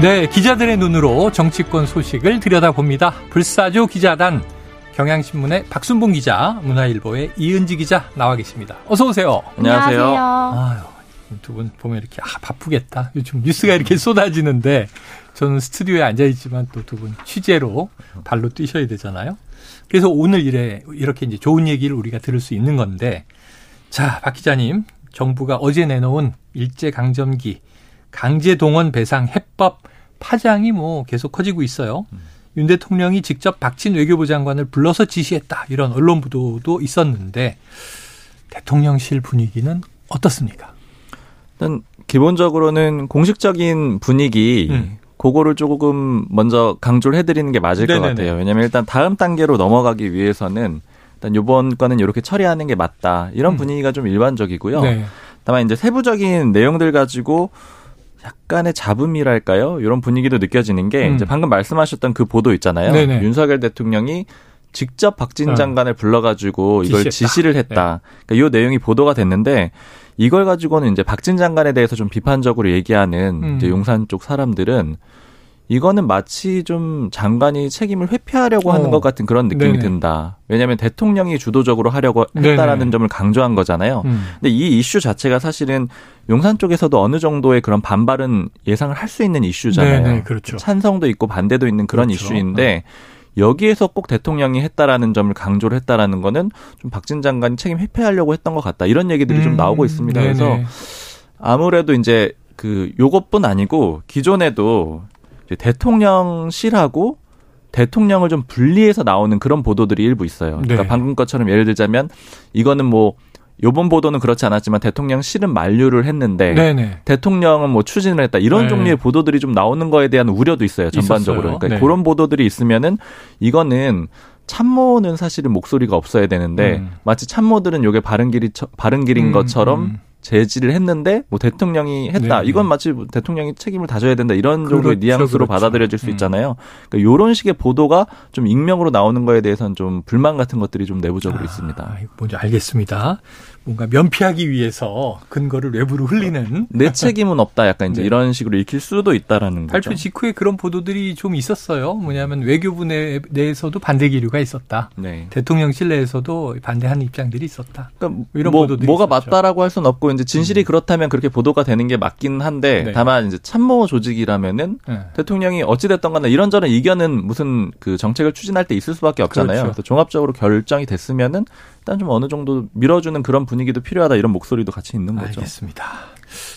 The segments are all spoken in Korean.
네, 기자들의 눈으로 정치권 소식을 들여다봅니다. 불사조 기자단 경향신문의 박순봉 기자, 문화일보의 이은지 기자 나와 계십니다. 어서 오세요. 안녕하세요. 아유, 두 분 보면 이렇게 아, 바쁘겠다. 요즘 뉴스가 이렇게 쏟아지는데 저는 스튜디오에 앉아 있지만 또 두 분 취재로 발로 뛰셔야 되잖아요. 그래서 오늘 이래 이렇게 이제 좋은 얘기를 우리가 들을 수 있는 건데 자, 박 기자님, 정부가 어제 내놓은 일제 강점기 강제 동원 배상 해법 파장이 뭐 계속 커지고 있어요. 음. 윤 대통령이 직접 박진 외교부 장관을 불러서 지시했다. 이런 언론 보도도 있었는데 대통령실 분위기는 어떻습니까? 일단 기본적으로는 공식적인 분위기 음. 그거를 조금 먼저 강조를 해드리는 게 맞을 네네네. 것 같아요. 왜냐하면 일단 다음 단계로 넘어가기 위해서는 일단 요번 건은 이렇게 처리하는 게 맞다. 이런 음. 분위기가 좀 일반적이고요. 네. 다만 이제 세부적인 내용들 가지고 약간의 잡음이랄까요? 이런 분위기도 느껴지는 게 음. 이제 방금 말씀하셨던 그 보도 있잖아요. 네네. 윤석열 대통령이 직접 박진 어. 장관을 불러가지고 이걸 지시했다. 지시를 했다. 네. 그러니까 이 내용이 보도가 됐는데 이걸 가지고는 이제 박진 장관에 대해서 좀 비판적으로 얘기하는 음. 용산 쪽 사람들은 이거는 마치 좀 장관이 책임을 회피하려고 어. 하는 것 같은 그런 느낌이 네네. 든다. 왜냐하면 대통령이 주도적으로 하려고 했다라는 네네. 점을 강조한 거잖아요. 음. 근데 이 이슈 자체가 사실은 용산 쪽에서도 어느 정도의 그런 반발은 예상을 할 수 있는 이슈잖아요. 네네. 그렇죠. 찬성도 있고 반대도 있는 그런 그렇죠. 이슈인데 여기에서 꼭 대통령이 했다라는 점을 강조를 했다라는 거는 좀 박진 장관이 책임 회피하려고 했던 것 같다. 이런 얘기들이 음. 좀 나오고 있습니다. 그래서 아무래도 이제 그 요것뿐 아니고 기존에도 대통령실하고 대통령을 좀 분리해서 나오는 그런 보도들이 일부 있어요. 그러니까 네. 방금 것처럼 예를 들자면 이거는 뭐 요번 보도는 그렇지 않았지만 대통령실은 만류를 했는데 네네. 대통령은 뭐 추진을 했다 이런 네. 종류의 보도들이 좀 나오는 거에 대한 우려도 있어요 전반적으로 있었어요. 그러니까 네. 그런 보도들이 있으면은 이거는 참모는 사실은 목소리가 없어야 되는데 음. 마치 참모들은 요게 바른 길이 바른 길인 음, 것처럼 음. 제지를 했는데 뭐 대통령이 했다. 네. 이건 마치 대통령이 책임을 다져야 된다. 이런 그렇죠, 정도의 뉘앙스로 그렇죠. 받아들여질 수 음. 있잖아요. 그러니까 이런 식의 보도가 좀 익명으로 나오는 거에 대해서는 좀 불만 같은 것들이 좀 내부적으로 아, 있습니다. 뭔지 알겠습니다. 뭔가 면피하기 위해서 근거를 외부로 흘리는 내 책임은 없다 약간 이제 네. 이런 식으로 읽힐 수도 있다라는 발표 거죠. 직후에 그런 보도들이 좀 있었어요. 뭐냐면 외교부 내, 내에서도 반대 기류가 있었다. 네. 대통령실 내에서도 반대하는 입장들이 있었다. 그러니까 이런 뭐, 보도들이 뭐가 있었죠. 맞다라고 할 수는 없고 이제 진실이 음. 그렇다면 그렇게 보도가 되는 게 맞긴 한데 네. 다만 이제 참모 조직이라면은 네. 대통령이 어찌 됐던 간에 이런저런 이견은 무슨 그 정책을 추진할 때 있을 수밖에 없잖아요. 그렇죠. 종합적으로 결정이 됐으면은 일단 좀 어느 정도 밀어주는 그런 분위기도 필요하다 이런 목소리도 같이 있는 거죠. 알겠습니다.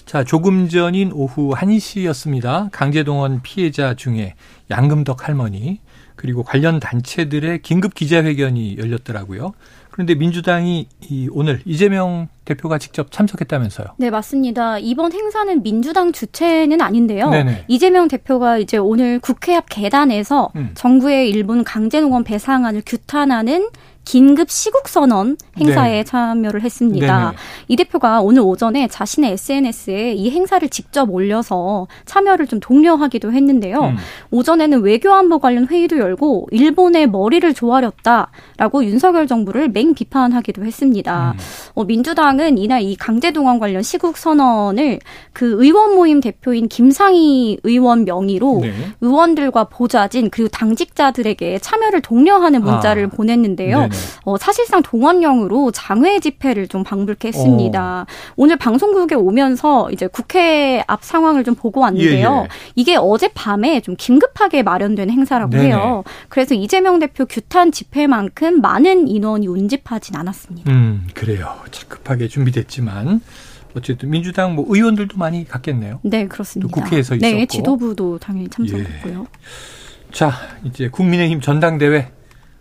자, 조금 전인 오후 1시였습니다. 강제동원 피해자 중에 양금덕 할머니 그리고 관련 단체들의 긴급 기자회견이 열렸더라고요. 그런데 민주당이 이 오늘 이재명 대표가 직접 참석했다면서요? 네, 맞습니다. 이번 행사는 민주당 주최는 아닌데요. 네네. 이재명 대표가 이제 오늘 국회 앞 계단에서 음. 정부의 일본 강제농원 배상안을 규탄하는 긴급 시국 선언 행사에 네. 참여를 했습니다. 네네. 이 대표가 오늘 오전에 자신의 SNS에 이 행사를 직접 올려서 참여를 좀 독려하기도 했는데요. 음. 오전에는 외교안보 관련 회의도 열고 일본의 머리를 조아렸다 라고 윤석열 정부를 맹 비판하기도 했습니다. 음. 어, 민주당은 이날 이 강제동원 관련 시국 선언을 그 의원 모임 대표인 김상희 의원 명의로 네. 의원들과 보좌진 그리고 당직자들에게 참여를 독려하는 문자를 아. 보냈는데요. 어, 사실상 동원령으로 장외 집회를 좀 방불케 했습니다. 어. 오늘 방송국에 오면서 이제 국회 앞 상황을 좀 보고 왔는데요. 예, 예. 이게 어젯밤에 좀 긴급하게 마련된 행사라고 네네. 해요. 그래서 이재명 대표 규탄 집회만큼 많은 인원이 운집하진 않았습니다. 음, 그래요. 급하게 준비됐지만 어쨌든 민주당 뭐 의원들도 많이 갔겠네요. 네, 그렇습니다. 국회에서 네, 있었고. 네, 지도부도 당연히 참석했고요. 예. 자, 이제 국민의힘 전당대회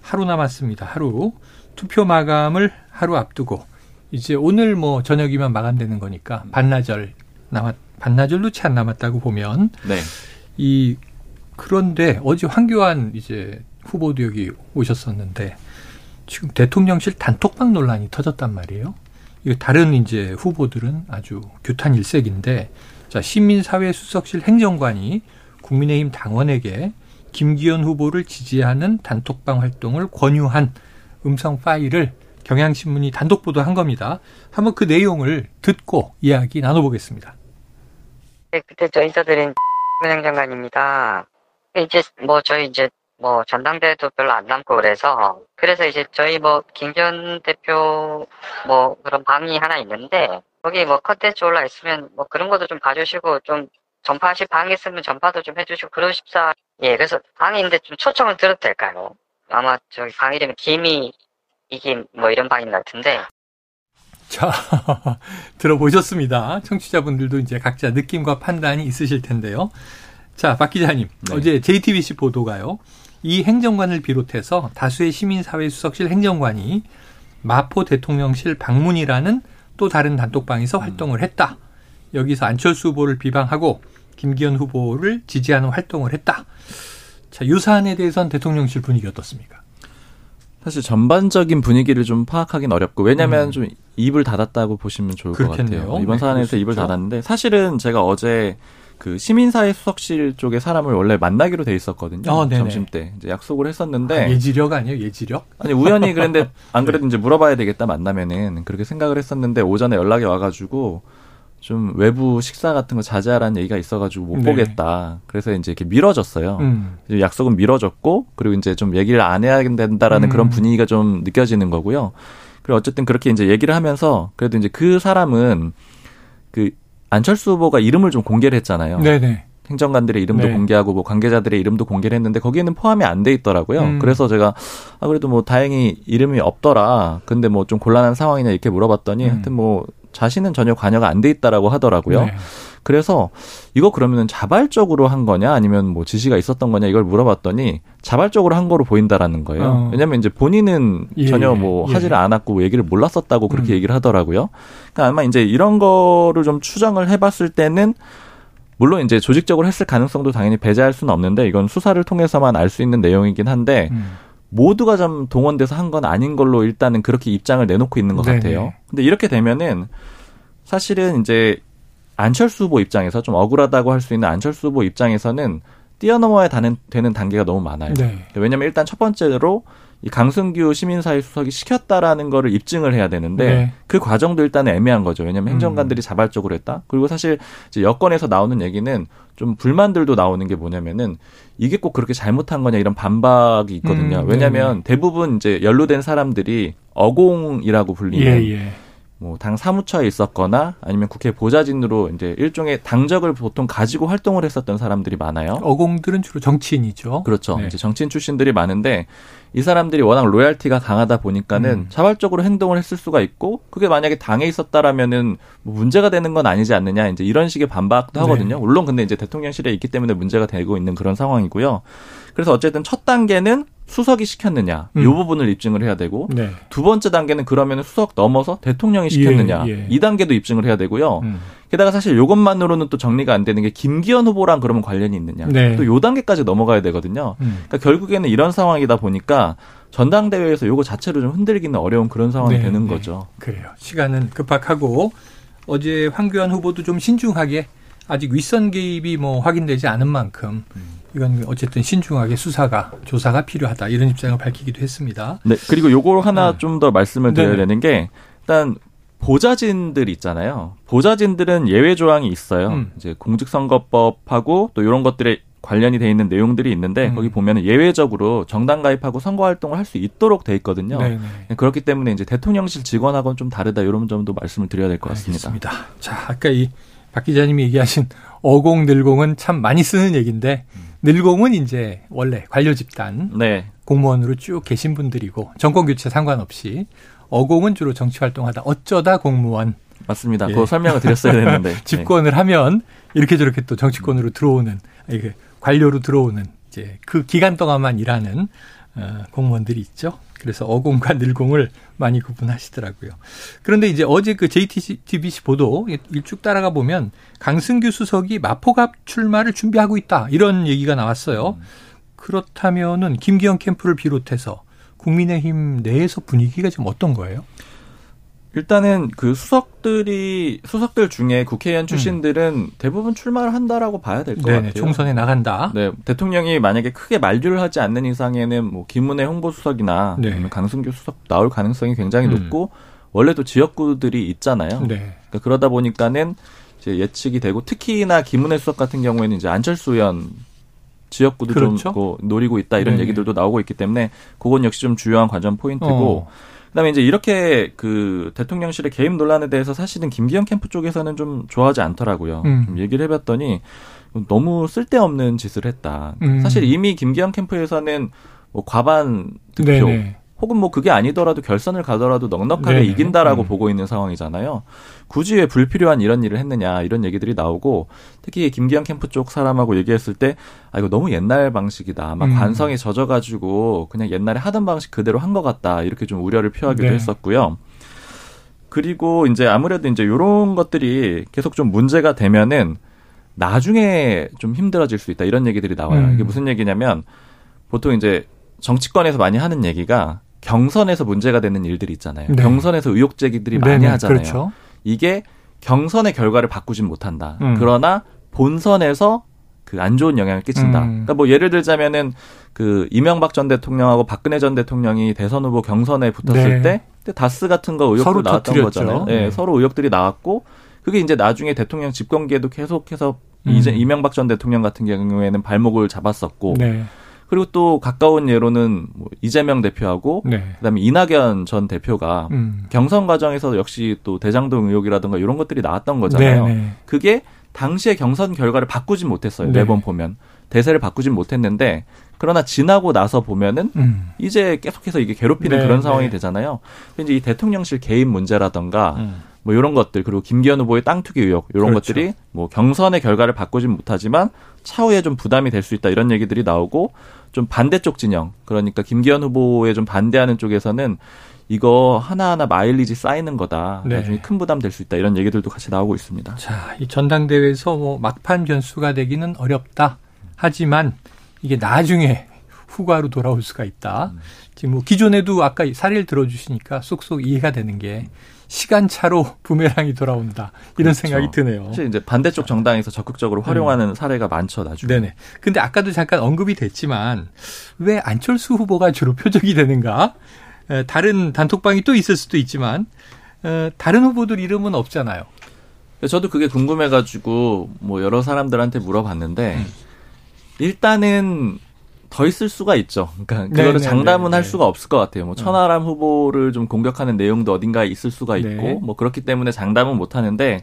하루 남았습니다. 하루. 투표 마감을 하루 앞두고 이제 오늘 뭐 저녁이면 마감되는 거니까 반나절 남았 반나절도 채 안 남았다고 보면 네. 이 그런데 어제 황교안 이제 후보도 여기 오셨었는데 지금 대통령실 단톡방 논란이 터졌단 말이에요. 이거 다른 이제 후보들은 아주 규탄 일색인데 자 시민사회 수석실 행정관이 국민의힘 당원에게 김기현 후보를 지지하는 단톡방 활동을 권유한 음성 파일을 경향신문이 단독 보도한 겁니다. 한번 그 내용을 듣고 이야기 나눠보겠습니다. 네, 그때 저 인사드린 행정관입니다. 이제 뭐 저희 이제 뭐 전당대회도 별로 안 남고 그래서 그래서 이제 저희 뭐 김기현 대표 뭐 그런 방이 하나 있는데 거기 뭐 컨텐츠 올라 있으면 뭐 그런 것도 좀 봐주시고 좀 전파하실 방이 있으면 전파도 좀 해주시고 그러십사 예 그래서 방인데 좀 초청을 드려도 될까요? 아마 저기 방 이름이 김이 이김 뭐 이런 방인 것 같은데 자, 들어보셨습니다. 청취자분들도 이제 각자 느낌과 판단이 있으실 텐데요. 자, 박 기자님. 네. 어제 JTBC 보도가요. 이 행정관을 비롯해서 다수의 시민사회 수석실 행정관이 마포 대통령실 방문이라는 또 다른 단톡방에서 음. 활동을 했다. 여기서 안철수 후보를 비방하고 김기현 후보를 지지하는 활동을 했다. 자, 유 사안에 대해서는 대통령실 분위기 어떻습니까? 사실 전반적인 분위기를 좀 파악하기는 어렵고 왜냐하면 음. 좀 입을 닫았다고 보시면 좋을 그렇겠네요. 것 같아요. 이번 네, 사안에서 입을 닫았는데 사실은 제가 어제 그 시민사회 수석실 쪽에 사람을 원래 만나기로 돼 있었거든요. 어, 점심 때 이제 약속을 했었는데 아, 예지력 아니에요? 예지력? 아니 우연히 그런데 안 그래도 네. 이제 물어봐야 되겠다 만나면은 그렇게 생각을 했었는데 오전에 연락이 와가지고 좀 외부 식사 같은 거 자제하라는 얘기가 있어가지고 못 네. 보겠다. 그래서 이제 이렇게 미뤄졌어요. 음. 약속은 미뤄졌고 그리고 이제 좀 얘기를 안 해야 된다라는 음. 그런 분위기가 좀 느껴지는 거고요. 그리고 어쨌든 그렇게 이제 얘기를 하면서 그래도 이제 그 사람은 그 안철수 후보가 이름을 좀 공개를 했잖아요. 네네. 행정관들의 이름도 네. 공개하고 뭐 관계자들의 이름도 공개를 했는데 거기에는 포함이 안 돼 있더라고요. 음. 그래서 제가 아 그래도 뭐 다행히 이름이 없더라. 근데 뭐 좀 곤란한 상황이냐 이렇게 물어봤더니 음. 하여튼 뭐 자신은 전혀 관여가 안 돼 있다라고 하더라고요. 네. 그래서 이거 그러면은 자발적으로 한 거냐 아니면 뭐 지시가 있었던 거냐 이걸 물어봤더니 자발적으로 한 거로 보인다라는 거예요. 어. 왜냐면 이제 본인은 예, 전혀 뭐 예. 하지를 않았고 얘기를 몰랐었다고 그렇게 음. 얘기를 하더라고요. 그러니까 아마 이제 이런 거를 좀 추정을 해봤을 때는 물론 이제 조직적으로 했을 가능성도 당연히 배제할 수는 없는데 이건 수사를 통해서만 알 수 있는 내용이긴 한데 음. 모두가 좀 동원돼서 한 건 아닌 걸로 일단은 그렇게 입장을 내놓고 있는 것 네네. 같아요. 근데 이렇게 되면은 사실은 이제 안철수 후보 입장에서 좀 억울하다고 할 수 있는 안철수 후보 입장에서는 뛰어넘어야 되는 단계가 너무 많아요. 네. 왜냐하면 일단 첫 번째로 이 강승규 시민사회 수석이 시켰다라는 거를 입증을 해야 되는데 네. 그 과정도 일단 애매한 거죠. 왜냐하면 행정관들이 음. 자발적으로 했다. 그리고 사실 이제 여권에서 나오는 얘기는 좀 불만들도 나오는 게 뭐냐면은 이게 꼭 그렇게 잘못한 거냐 이런 반박이 있거든요. 음, 왜냐하면 네. 대부분 이제 연루된 사람들이 어공이라고 불리는 예, 예. 뭐 당 사무처에 있었거나 아니면 국회 보좌진으로 이제 일종의 당적을 보통 가지고 활동을 했었던 사람들이 많아요. 어공들은 주로 정치인이죠. 그렇죠. 네. 이제 정치인 출신들이 많은데 이 사람들이 워낙 로얄티가 강하다 보니까는 음. 자발적으로 행동을 했을 수가 있고 그게 만약에 당에 있었다라면은 뭐 문제가 되는 건 아니지 않느냐 이제 이런 식의 반박도 하거든요. 네. 물론 근데 이제 대통령실에 있기 때문에 문제가 되고 있는 그런 상황이고요. 그래서 어쨌든 첫 단계는 수석이 시켰느냐 음. 이 부분을 입증을 해야 되고 네. 두 번째 단계는 그러면 수석 넘어서 대통령이 시켰느냐 예, 예. 이 단계도 입증을 해야 되고요. 음. 게다가 사실 이것만으로는 또 정리가 안 되는 게 김기현 후보랑 그러면 관련이 있느냐 네. 또요 단계까지 넘어가야 되거든요. 음. 그러니까 결국에는 이런 상황이다 보니까 전당대회에서 요거 자체로 좀 흔들기는 어려운 그런 상황이 네, 되는 네. 거죠. 그래요. 시간은 급박하고 어제 황교안 후보도 좀 신중하게 아직 윗선 개입이 뭐 확인되지 않은 만큼 음. 이건 어쨌든 신중하게 수사가 조사가 필요하다 이런 입장을 밝히기도 했습니다. 네 그리고 요거 하나 네. 좀더 말씀을 드려야 네 되는 게 일단 보좌진들 있잖아요. 보좌진들은 예외 조항이 있어요. 음. 이제 공직선거법하고 또 이런 것들에 관련이 돼 있는 내용들이 있는데 음. 거기 보면 예외적으로 정당 가입하고 선거 활동을 할 수 있도록 돼 있거든요. 네네. 네. 그렇기 때문에 이제 대통령실 직원하고는 좀 다르다 이런 점도 말씀을 드려야 될 것 같습니다. 알겠습니다. 자 아까 이 박 기자님이 얘기하신 어공 늘공은 참 많이 쓰는 얘기인데 음. 늘공은 이제 원래 관료 집단 네. 공무원으로 쭉 계신 분들이고 정권 교체 상관없이 어공은 주로 정치 활동하다 어쩌다 공무원 맞습니다. 예. 그거 설명을 드렸어야 했는데 집권을 네. 하면 이렇게 저렇게 또 정치권으로 들어오는 관료로 들어오는 이제 그 기간 동안만 일하는 어, 공무원들이 있죠. 그래서 어공과 늘공을 많이 구분하시더라고요. 그런데 이제 어제 그 JTBC 보도 일쭉 따라가 보면 강승규 수석이 마포갑 출마를 준비하고 있다 이런 얘기가 나왔어요. 음. 그렇다면은 김기현 캠프를 비롯해서 국민의힘 내에서 분위기가 지금 어떤 거예요? 일단은 그 수석들이 수석들 중에 국회의원 음. 출신들은 음. 대부분 출마를 한다라고 봐야 될 것 같아요. 총선에 나간다. 네, 대통령이 만약에 크게 만류를 하지 않는 이상에는 뭐 김문혜 홍보수석이나 네. 강승규 수석 나올 가능성이 굉장히 음. 높고 원래도 지역구들이 있잖아요. 네. 그러니까 그러다 보니까는 이제 예측이 되고 특히나 김문혜 수석 같은 경우에는 이제 안철수 의원 지역구도 그렇죠? 좀 노리고 있다 이런 네 얘기들도 나오고 있기 때문에 그건 역시 좀 주요한 관전 포인트고. 어. 그다음에 이제 이렇게 그 대통령실의 개입 논란에 대해서 사실은 김기현 캠프 쪽에서는 좀 좋아하지 않더라고요. 음. 좀 얘기를 해봤더니 너무 쓸데없는 짓을 했다. 음. 사실 이미 김기현 캠프에서는 뭐 과반 득표 네네. 혹은 뭐 그게 아니더라도 결선을 가더라도 넉넉하게 네네. 이긴다라고 음. 보고 있는 상황이잖아요. 굳이 왜 불필요한 이런 일을 했느냐 이런 얘기들이 나오고 특히 김기현 캠프 쪽 사람하고 얘기했을 때 아 이거 너무 옛날 방식이다. 막 음. 관성에 젖어가지고 그냥 옛날에 하던 방식 그대로 한 것 같다 이렇게 좀 우려를 표하기도 네. 했었고요. 그리고 이제 아무래도 이제 이런 것들이 계속 좀 문제가 되면은 나중에 좀 힘들어질 수 있다 이런 얘기들이 나와요. 음. 이게 무슨 얘기냐면 보통 이제 정치권에서 많이 하는 얘기가 경선에서 문제가 되는 일들이 있잖아요. 네. 경선에서 의혹 제기들이 많이 네네, 하잖아요. 그렇죠. 이게 경선의 결과를 바꾸진 못한다. 음. 그러나 본선에서 그 안 좋은 영향을 끼친다. 음. 그러니까 뭐 예를 들자면은 그 이명박 전 대통령하고 박근혜 전 대통령이 대선 후보 경선에 붙었을 네. 때 다스 같은 거 의혹도 나왔던 터뜨렸죠. 거잖아요. 네, 네. 서로 의혹들이 나왔고 그게 이제 나중에 대통령 집권기에도 계속해서 음. 이제 이명박 전 대통령 같은 경우에는 발목을 잡았었고 네. 그리고 또 가까운 예로는 뭐 이재명 대표하고 네. 그다음에 이낙연 전 대표가 음. 경선 과정에서 역시 또 대장동 의혹이라든가 이런 것들이 나왔던 거잖아요. 네, 네. 그게 당시의 경선 결과를 바꾸진 못했어요. 네. 매번 보면 대세를 바꾸진 못했는데 그러나 지나고 나서 보면은 음. 이제 계속해서 이게 괴롭히는 네, 그런 상황이 네. 되잖아요. 이제 이 대통령실 개입 문제라던가 음. 뭐 이런 것들 그리고 김기현 후보의 땅 투기 의혹 이런 그렇죠. 것들이 뭐 경선의 결과를 바꾸진 못하지만 차후에 좀 부담이 될 수 있다 이런 얘기들이 나오고 좀 반대쪽 진영 그러니까 김기현 후보에 좀 반대하는 쪽에서는 이거 하나하나 마일리지 쌓이는 거다. 네. 나중에 큰 부담 될 수 있다. 이런 얘기들도 같이 나오고 있습니다. 자, 이 전당대회에서 뭐 막판 변수가 되기는 어렵다. 하지만 이게 나중에 후과로 돌아올 수가 있다. 음. 지금 뭐 기존에도 아까 사례를 들어주시니까 쏙쏙 이해가 되는 게 시간차로 부메랑이 돌아온다. 이런 그렇죠. 생각이 드네요. 사실 이제 반대쪽 정당에서 적극적으로 활용하는 음. 사례가 많죠, 나중에. 네네. 근데 아까도 잠깐 언급이 됐지만 왜 안철수 후보가 주로 표적이 되는가? 다른 단톡방이 또 있을 수도 있지만 다른 후보들 이름은 없잖아요. 저도 그게 궁금해가지고 뭐 여러 사람들한테 물어봤는데 음. 일단은 더 있을 수가 있죠. 그러니까 그거를 네네, 장담은 네네. 할 수가 없을 것 같아요. 뭐 천하람 후보를 좀 공격하는 내용도 어딘가에 있을 수가 있고 네. 뭐 그렇기 때문에 장담은 못 하는데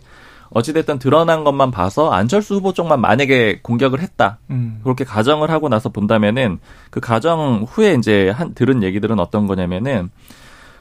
어찌됐든 드러난 것만 봐서 안철수 후보 쪽만 만약에 공격을 했다. 음. 그렇게 가정을 하고 나서 본다면은 그 가정 후에 이제 한 들은 얘기들은 어떤 거냐면은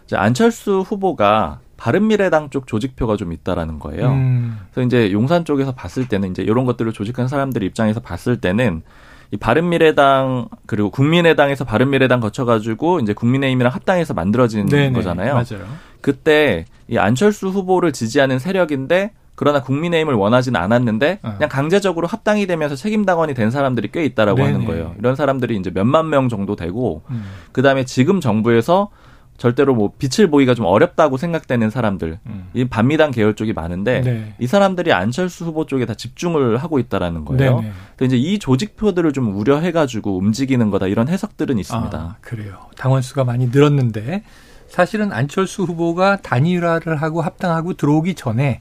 이제 안철수 후보가 바른미래당 쪽 조직표가 좀 있다라는 거예요. 음. 그래서 이제 용산 쪽에서 봤을 때는 이제 이런 것들을 조직한 사람들 입장에서 봤을 때는 이 바른미래당 그리고 국민의당에서 바른미래당 거쳐가지고 이제 국민의힘이랑 합당해서 만들어진 네네, 거잖아요. 맞아요. 그때 이 안철수 후보를 지지하는 세력인데 그러나 국민의힘을 원하지는 않았는데 어. 그냥 강제적으로 합당이 되면서 책임 당원이 된 사람들이 꽤 있다라고 네네. 하는 거예요. 이런 사람들이 이제 몇만 명 정도 되고 음. 그다음에 지금 정부에서 절대로 뭐 빛을 보기가 좀 어렵다고 생각되는 사람들, 음. 이 반미당 계열 쪽이 많은데 네. 이 사람들이 안철수 후보 쪽에 다 집중을 하고 있다라는 거예요. 네, 네. 그래서 이제 이 조직표들을 좀 우려해가지고 움직이는 거다 이런 해석들은 있습니다. 아, 그래요. 당원 수가 많이 늘었는데 사실은 안철수 후보가 단일화를 하고 합당하고 들어오기 전에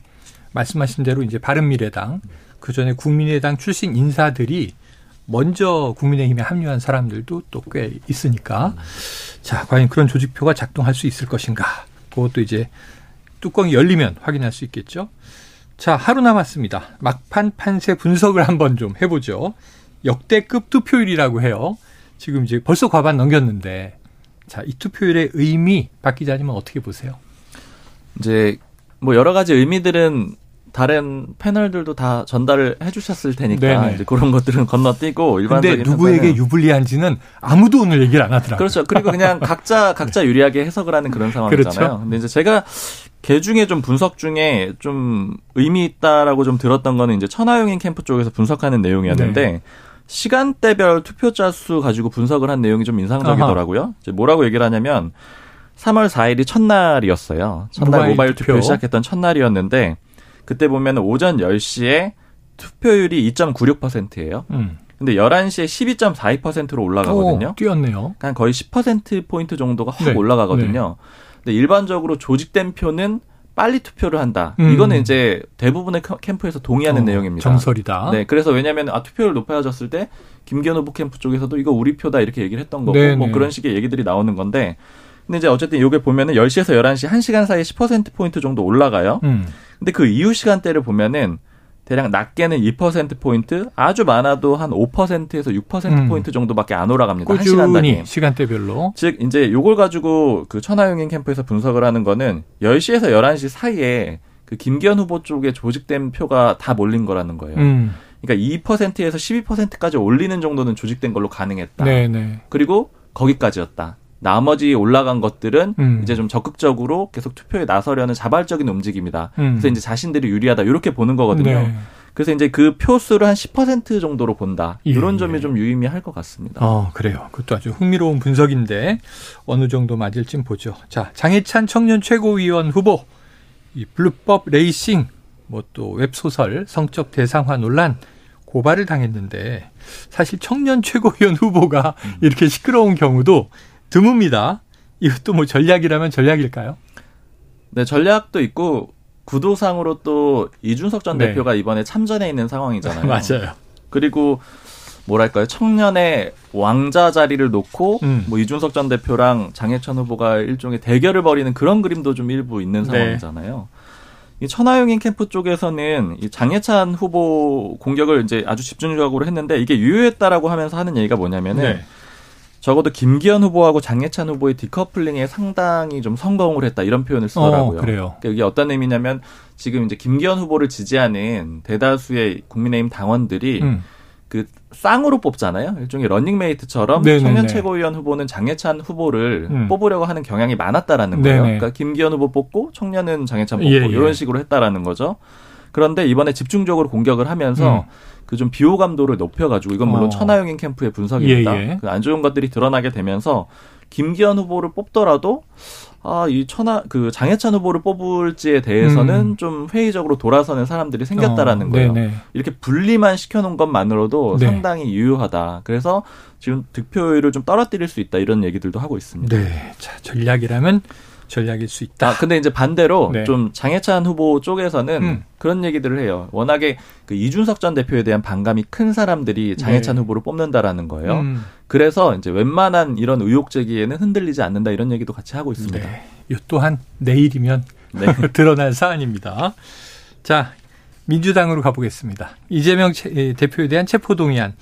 말씀하신 대로 이제 바른미래당 그 전에 국민의당 출신 인사들이 먼저 국민의힘에 합류한 사람들도 또 꽤 있으니까 자 과연 그런 조직표가 작동할 수 있을 것인가 그것도 이제 뚜껑이 열리면 확인할 수 있겠죠. 자 하루 남았습니다. 막판 판세 분석을 한번 좀 해보죠. 역대급 투표율이라고 해요. 지금 이제 벌써 과반 넘겼는데 자이 투표율의 의미 박 기자님은 어떻게 보세요? 이제 뭐 여러 가지 의미들은 다른 패널들도 다 전달을 해주셨을 테니까. 이제 그런 것들은 건너뛰고 일반적인 근데 누구에게 유불리한지는 아무도 오늘 얘기를 안 하더라고요. 그렇죠. 그리고 그냥 각자 각자 유리하게 해석을 하는 그런 상황이잖아요. 그렇죠. 근데 이제 제가 개 중에 좀 분석 중에 좀 의미 있다라고 좀 들었던 거는 이제 천하용인 캠프 쪽에서 분석하는 내용이었는데 네. 시간대별 투표자 수 가지고 분석을 한 내용이 좀 인상적이더라고요. 아하. 이제 뭐라고 얘기를 하냐면 3월 4일이 첫날이었어요. 첫날 모바일, 모바일 투표. 투표 시작했던 첫날이었는데 그때 보면 오전 10시에 투표율이 2.96%예요. 음. 근데 11시에 12.42%로 올라가거든요. 오, 뛰었네요. 한 거의 10% 포인트 정도가 확 네. 올라가거든요. 네. 근데 일반적으로 조직된 표는 빨리 투표를 한다. 음. 이거는 이제 대부분의 캠프에서 동의하는 어, 내용입니다. 정설이다. 네, 그래서 왜냐하면 아 투표율 높아졌을 때 김기현 후보 캠프 쪽에서도 이거 우리 표다 이렇게 얘기를 했던 거고 네네. 뭐 네. 그런 식의 얘기들이 나오는 건데 근데 이제 어쨌든 요게 보면은 10시에서 11시 1시간 사이에 10% 포인트 정도 올라가요. 음. 근데 그 이후 시간대를 보면은 대략 낮게는 2%포인트, 아주 많아도 한 5%에서 6%포인트 음. 정도밖에 안 올라갑니다. 한 시간 단위. 시간대별로. 즉, 이제 요걸 가지고 그 천하용인 캠프에서 분석을 하는 거는 10시에서 11시 사이에 그 김기현 후보 쪽에 조직된 표가 다 몰린 거라는 거예요. 음. 그러니까 2%에서 12%까지 올리는 정도는 조직된 걸로 가능했다. 네네. 그리고 거기까지였다. 나머지 올라간 것들은 음. 이제 좀 적극적으로 계속 투표에 나서려는 자발적인 움직임이다. 음. 그래서 이제 자신들이 유리하다 이렇게 보는 거거든요. 네. 그래서 이제 그 표수를 한 10% 정도로 본다. 예, 이런 점이 예. 좀 유의미할 것 같습니다. 어, 그래요. 그것도 아주 흥미로운 분석인데 어느 정도 맞을지 보죠. 자, 장혜찬 청년 최고위원 후보 이 불법 레이싱 뭐 또 웹소설 성적 대상화 논란 고발을 당했는데 사실 청년 최고위원 후보가 음. 이렇게 시끄러운 경우도 드뭅니다. 이것도 뭐 전략이라면 전략일까요? 네, 전략도 있고 구도상으로 또 이준석 전 네. 대표가 이번에 참전해 있는 상황이잖아요. 맞아요. 그리고 뭐랄까요 청년의 왕좌 자리를 놓고 음. 뭐 이준석 전 대표랑 장예찬 후보가 일종의 대결을 벌이는 그런 그림도 좀 일부 있는 네. 상황이잖아요. 이 천하용인 캠프 쪽에서는 이 장예찬 후보 공격을 이제 아주 집중적으로 했는데 이게 유효했다라고 하면서 하는 얘기가 뭐냐면은 네. 적어도 김기현 후보하고 장예찬 후보의 디커플링에 상당히 좀 성공을 했다 이런 표현을 쓰더라고요. 어, 그래요. 그러니까 이게 어떤 의미냐면 지금 이제 김기현 후보를 지지하는 대다수의 국민의힘 당원들이 음. 그 쌍으로 뽑잖아요. 일종의 러닝메이트처럼 네네네. 청년 최고위원 후보는 장예찬 후보를 음. 뽑으려고 하는 경향이 많았다라는 거예요. 네네. 그러니까 김기현 후보 뽑고 청년은 장예찬 뽑고 예, 예. 이런 식으로 했다라는 거죠. 그런데 이번에 집중적으로 공격을 하면서 음. 그좀 비호감도를 높여가지고 이건 물론 어. 천하용인 캠프의 분석입니다. 예, 예. 그안 좋은 것들이 드러나게 되면서 김기현 후보를 뽑더라도 아, 이 천하, 그 장해찬 후보를 뽑을지에 대해서는 음. 좀 회의적으로 돌아서는 사람들이 생겼다라는 어, 거예요. 네네. 이렇게 분리만 시켜놓은 것만으로도 네. 상당히 유효하다. 그래서 지금 득표율을 좀 떨어뜨릴 수 있다. 이런 얘기들도 하고 있습니다. 네. 자, 전략이라면 전략일 수 있다. 아, 근데 이제 반대로 네. 좀 장해찬 후보 쪽에서는 음. 그런 얘기들을 해요. 워낙에 그 이준석 전 대표에 대한 반감이 큰 사람들이 장해찬 네. 후보를 뽑는다라는 거예요. 음. 그래서 이제 웬만한 이런 의혹 제기에는 흔들리지 않는다 이런 얘기도 같이 하고 있습니다. 네. 이 또한 내일이면 네. 드러날 사안입니다. 자, 민주당으로 가보겠습니다. 이재명 대표에 대한 체포동의안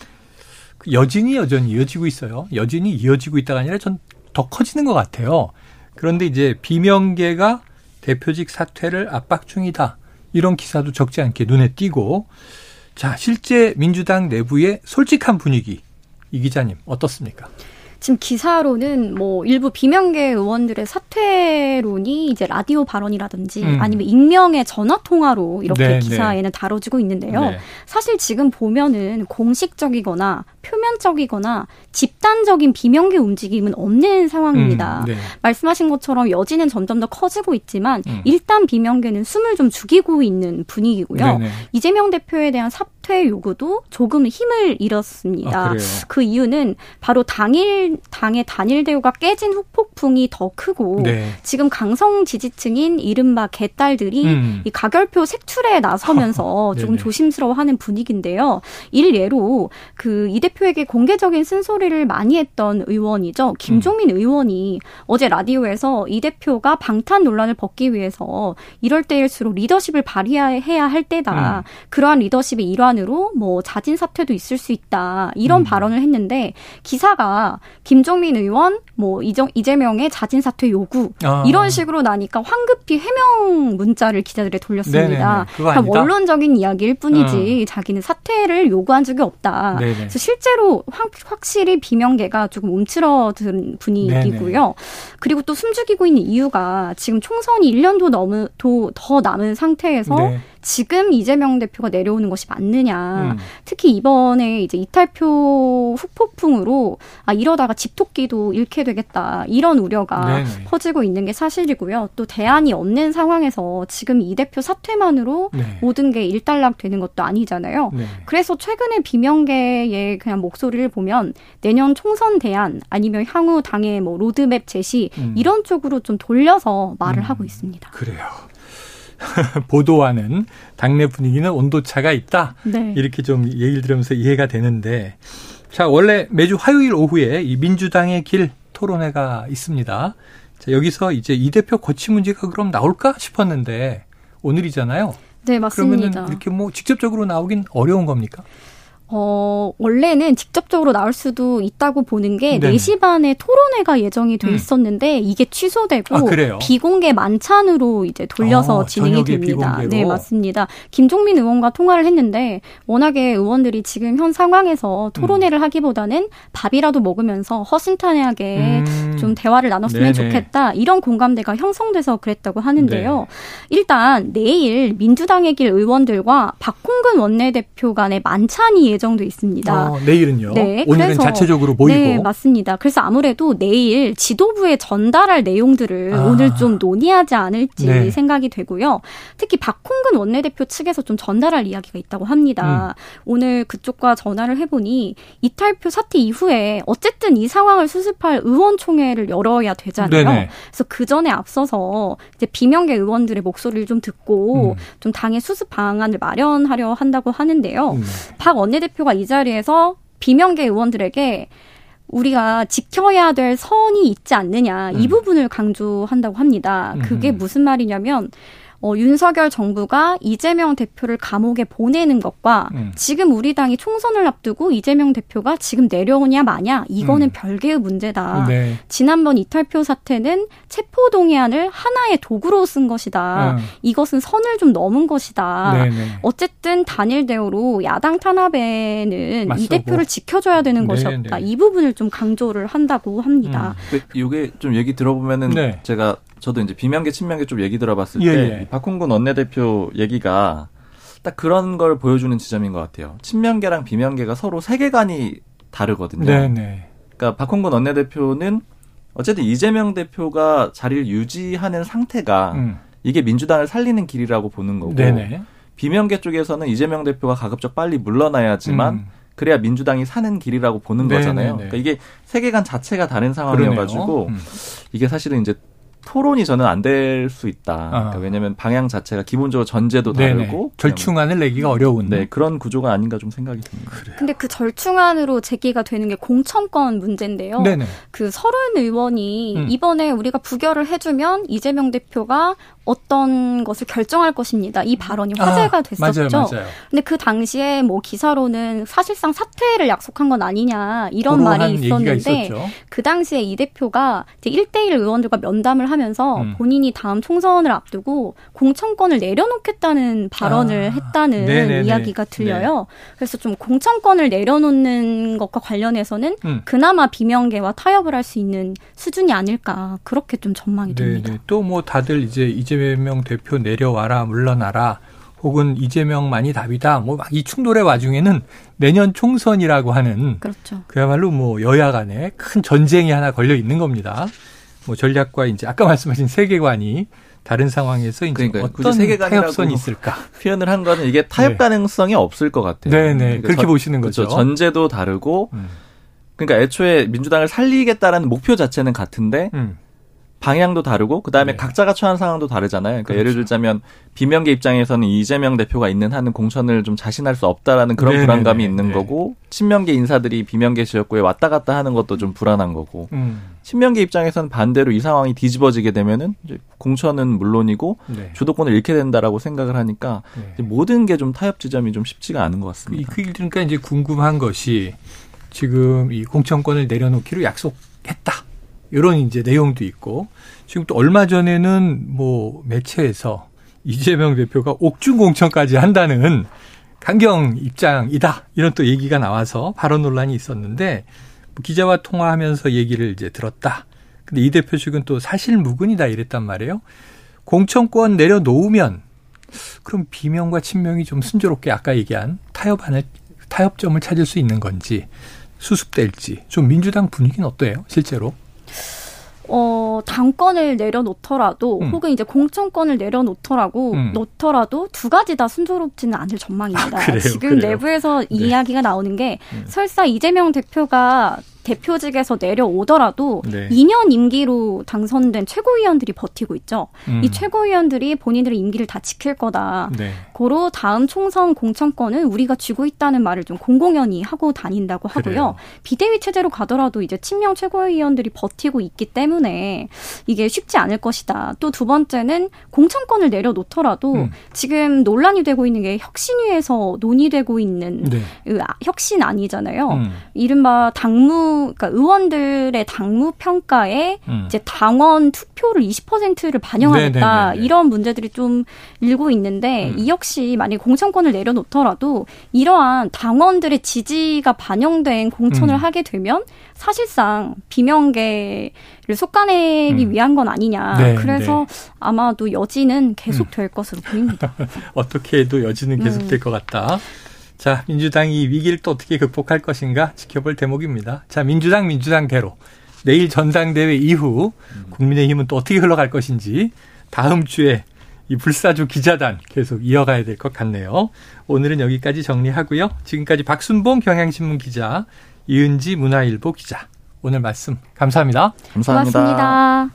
그 여진이 여전히 이어지고 있어요. 여진이 이어지고 있다가 아니라 전 더 커지는 것 같아요. 그런데 이제 비명계가 대표직 사퇴를 압박 중이다. 이런 기사도 적지 않게 눈에 띄고 자, 실제 민주당 내부의 솔직한 분위기 이 기자님 어떻습니까? 지금 기사로는 뭐 일부 비명계 의원들의 사퇴론이 이제 라디오 발언이라든지 음. 아니면 익명의 전화 통화로 이렇게 네, 네. 기사에는 네. 다뤄지고 있는데요. 네. 사실 지금 보면은 공식적이거나 표면적이거나 집단적인 비명계 움직임은 없는 상황입니다. 음, 네. 말씀하신 것처럼 여지는 점점 더 커지고 있지만 음. 일단 비명계는 숨을 좀 죽이고 있는 분위기고요. 네네. 이재명 대표에 대한 사퇴 요구도 조금 힘을 잃었습니다. 아, 그 이유는 바로 당일 당의 단일 대우가 깨진 후폭풍이 더 크고 네. 지금 강성 지지층인 이른바 개딸들이 음. 이 가결표 색출에 나서면서 조금 조심스러워하는 분위기인데요. 일례로 그 이 대표에게 공개적인 쓴소리를 많이 했던 의원이죠. 김종민 음. 의원이 어제 라디오에서 이 대표가 방탄 논란을 벗기 위해서 이럴 때일수록 리더십을 발휘해야 할 때다. 음. 그러한 리더십의 일환 으로 뭐 자진 사퇴도 있을 수 있다. 이런 음. 발언을 했는데 기사가 김종민 의원, 뭐 이정 이재명의 자진 사퇴 요구 아. 이런 식으로 나니까 황급히 해명 문자를 기자들에 돌렸습니다. 그러니까 원론적인 이야기일 뿐이지 어. 자기는 사퇴를 요구한 적이 없다. 네네. 그래서 실제로 확, 확실히 비명계가 조금 움츠러든 분위기고요. 네네. 그리고 또 숨죽이고 있는 이유가 지금 총선이 1년도 넘은 더 남은 상태에서 네. 지금 이재명 대표가 내려오는 것이 맞느냐. 음. 특히 이번에 이제 이탈표 후폭풍으로 아 이러다가 집토끼도 잃게 되겠다 이런 우려가 네네. 퍼지고 있는 게 사실이고요. 또 대안이 없는 상황에서 지금 이 대표 사퇴만으로 네. 모든 게 일단락 되는 것도 아니잖아요. 네. 그래서 최근에 비명계의 그냥 목소리를 보면 내년 총선 대안 아니면 향후 당의 뭐 로드맵 제시 음. 이런 쪽으로 좀 돌려서 말을 음. 하고 있습니다. 그래요. 보도와는 당내 분위기는 온도차가 있다. 네. 이렇게 좀 얘기를 들으면서 이해가 되는데 자, 원래 매주 화요일 오후에 이 민주당의 길 토론회가 있습니다. 자, 여기서 이제 이 대표 거취 문제가 그럼 나올까 싶었는데 오늘이잖아요. 네, 맞습니다. 그러면 이렇게 뭐 직접적으로 나오긴 어려운 겁니까? 어, 원래는 직접적으로 나올 수도 있다고 보는 게 네. 4시 반에 토론회가 예정이 돼 음. 있었는데 이게 취소되고 아, 비공개 만찬으로 이제 돌려서 어, 진행이 됩니다. 비공개로. 네, 맞습니다. 김종민 의원과 통화를 했는데 워낙에 의원들이 지금 현 상황에서 토론회를 음. 하기보다는 밥이라도 먹으면서 허심탄회하게 음. 좀 대화를 나눴으면 네네. 좋겠다. 이런 공감대가 형성돼서 그랬다고 하는데요. 네. 일단 내일 민주당의 길 의원들과 박홍근 원내대표 간의 만찬이 예정 예정돼 있습니다. 어, 내일은요? 네. 오늘은 그래서, 자체적으로 모이고. 네, 맞습니다. 그래서 아무래도 내일 지도부에 전달할 내용들을 아. 오늘 좀 논의하지 않을지 네. 생각이 되고요. 특히 박홍근 원내대표 측에서 좀 전달할 이야기가 있다고 합니다. 음. 오늘 그쪽과 전화를 해보니 이탈표 사태 이후에 어쨌든 이 상황을 수습할 의원총회를 열어야 되잖아요. 네네. 그래서 그 전에 앞서서 이제 비명계 의원들의 목소리를 좀 듣고 음. 좀 당의 수습 방안을 마련하려 한다고 하는데요. 음. 박 원내대표 대표가 이 자리에서 비명계 의원들에게 우리가 지켜야 될 선이 있지 않느냐 이 음. 부분을 강조한다고 합니다. 그게 무슨 말이냐면 어, 윤석열 정부가 이재명 대표를 감옥에 보내는 것과 음. 지금 우리 당이 총선을 앞두고 이재명 대표가 지금 내려오냐 마냐 이거는 음. 별개의 문제다. 네. 지난번 이탈표 사태는 체포 동의안을 하나의 도구로 쓴 것이다. 음. 이것은 선을 좀 넘은 것이다. 네네. 네. 어쨌든 단일 대우로 야당 탄압에는 맞서고. 이 대표를 지켜줘야 되는 것이 네네. 없다. 네. 이 부분을 좀 강조를 한다고 합니다. 음. 이게 좀 얘기 들어보면은 네. 제가 저도 이제 비명계 친명계 좀 얘기 들어봤을 예, 때 예. 박홍근 원내대표 얘기가 딱 그런 걸 보여주는 지점인 것 같아요. 친명계랑 비명계가 서로 세계관이 다르거든요. 네네. 네. 그러니까 박홍근 원내대표는 어쨌든 이재명 대표가 자리를 유지하는 상태가 음. 이게 민주당을 살리는 길이라고 보는 거고 네네. 비명계 쪽에서는 이재명 대표가 가급적 빨리 물러나야지만 음. 그래야 민주당이 사는 길이라고 보는 네네네. 거잖아요. 그러니까 이게 세계관 자체가 다른 상황이어가지고 음. 이게 사실은 이제 토론이 저는 안 될 수 있다. 아. 그러니까 왜냐하면 방향 자체가 기본적으로 전제도 네네. 다르고 절충안을 내기가 어려운 네, 그런 구조가 아닌가 좀 생각이 듭니다. 그래요. 근데 그 절충안으로 제기가 되는 게 공천권 문제인데요. 네네. 그 서른 의원이 음. 이번에 우리가 부결을 해주면 이재명 대표가 어떤 것을 결정할 것입니다. 이 발언이 아, 화제가 아, 됐었죠. 맞아요, 맞아요. 근데 그 당시에 뭐 기사로는 사실상 사퇴를 약속한 건 아니냐 이런 말이 있었는데 그 당시에 이 대표가 이제 1대1 의원들과 면담을 하면서 음. 본인이 다음 총선을 앞두고 공천권을 내려놓겠다는 발언을 아, 했다는 네네네. 이야기가 들려요. 네. 그래서 좀 공천권을 내려놓는 것과 관련해서는 음. 그나마 비명계와 타협을 할 수 있는 수준이 아닐까 그렇게 좀 전망이 됩니다. 또 뭐 다들 이제 이재명 대표 내려와라 물러나라 혹은 이재명만이 답이다. 뭐 막 이 충돌의 와중에는 내년 총선이라고 하는 그렇죠. 그야말로 뭐 여야 간에 큰 전쟁이 하나 걸려 있는 겁니다. 뭐 전략과 이제 아까 말씀하신 세계관이 다른 상황에서 이제 그러니까 어떤 타협선이 있을까 표현을 한 거는 이게 타협 네. 가능성이 없을 것 같아요. 네네 그러니까 그렇게 전, 보시는 거죠. 그렇죠. 전제도 다르고 음. 그러니까 애초에 민주당을 살리겠다라는 목표 자체는 같은데 음. 방향도 다르고 그다음에 네. 각자가 처한 상황도 다르잖아요. 그러니까 그렇죠. 예를 들자면 비명계 입장에서는 이재명 대표가 있는 한은 공천을 좀 자신할 수 없다라는 그런 네네네. 불안감이 있는 네. 거고 친명계 인사들이 비명계 지역구에 왔다 갔다 하는 것도 좀 불안한 거고 음. 친명계 입장에서는 반대로 이 상황이 뒤집어지게 되면은 이제 공천은 물론이고 네. 주도권을 잃게 된다라고 생각을 하니까 네. 모든 게 좀 타협 지점이 좀 쉽지가 않은 것 같습니다. 그, 그러니까 이제 궁금한 것이 지금 이 공천권을 내려놓기로 약속했다. 이런 이제 내용도 있고 지금 또 얼마 전에는 뭐 매체에서 이재명 대표가 옥중 공천까지 한다는 강경 입장이다 이런 또 얘기가 나와서 발언 논란이 있었는데 뭐 기자와 통화하면서 얘기를 이제 들었다. 근데 이 대표 측은 또 사실 무근이다 이랬단 말이에요. 공천권 내려놓으면 그럼 비명과 친명이 좀 순조롭게 아까 얘기한 타협안을 타협점을 찾을 수 있는 건지 수습될지 좀 민주당 분위기는 어때요 실제로? 어, 당권을 내려놓더라도 음. 혹은 이제 공천권을 내려놓더라고 음. 놓더라도 두 가지 다 순조롭지는 않을 전망입니다. 아, 지금 그래요? 내부에서 네. 이야기가 나오는 게 음. 설사 이재명 대표가 대표직에서 내려오더라도 네. 2년 임기로 당선된 최고위원들이 버티고 있죠. 음. 이 최고위원들이 본인들의 임기를 다 지킬 거다. 네. 고로 다음 총선 공천권은 우리가 쥐고 있다는 말을 좀 공공연히 하고 다닌다고 하고요. 그래요. 비대위 체제로 가더라도 이제 친명 최고위원들이 버티고 있기 때문에 이게 쉽지 않을 것이다. 또 두 번째는 공천권을 내려놓더라도 음. 지금 논란이 되고 있는 게 혁신위에서 논의되고 있는 네. 그 아, 혁신 아니잖아요. 음. 이른바 당무 그러니까 의원들의 당무 평가에 음. 이제 당원 투표를 20%를 반영하겠다 네네네네. 이런 문제들이 좀 일고 있는데 음. 이 역시 만약 공천권을 내려놓더라도 이러한 당원들의 지지가 반영된 공천을 음. 하게 되면 사실상 비명계를 속아내기 음. 위한 건 아니냐. 네, 그래서 네. 아마도 여지는 계속될 음. 것으로 보입니다. 어떻게 해도 여지는 계속될 음. 것 같다. 자, 민주당이 위기를 또 어떻게 극복할 것인가 지켜볼 대목입니다. 자, 민주당 민주당 대로 내일 전당대회 이후 국민의힘은 또 어떻게 흘러갈 것인지 다음 주에 이 불사조 기자단 계속 이어가야 될 것 같네요. 오늘은 여기까지 정리하고요. 지금까지 박순봉 경향신문 기자, 이은지 문화일보 기자. 오늘 말씀 감사합니다. 감사합니다. 고맙습니다.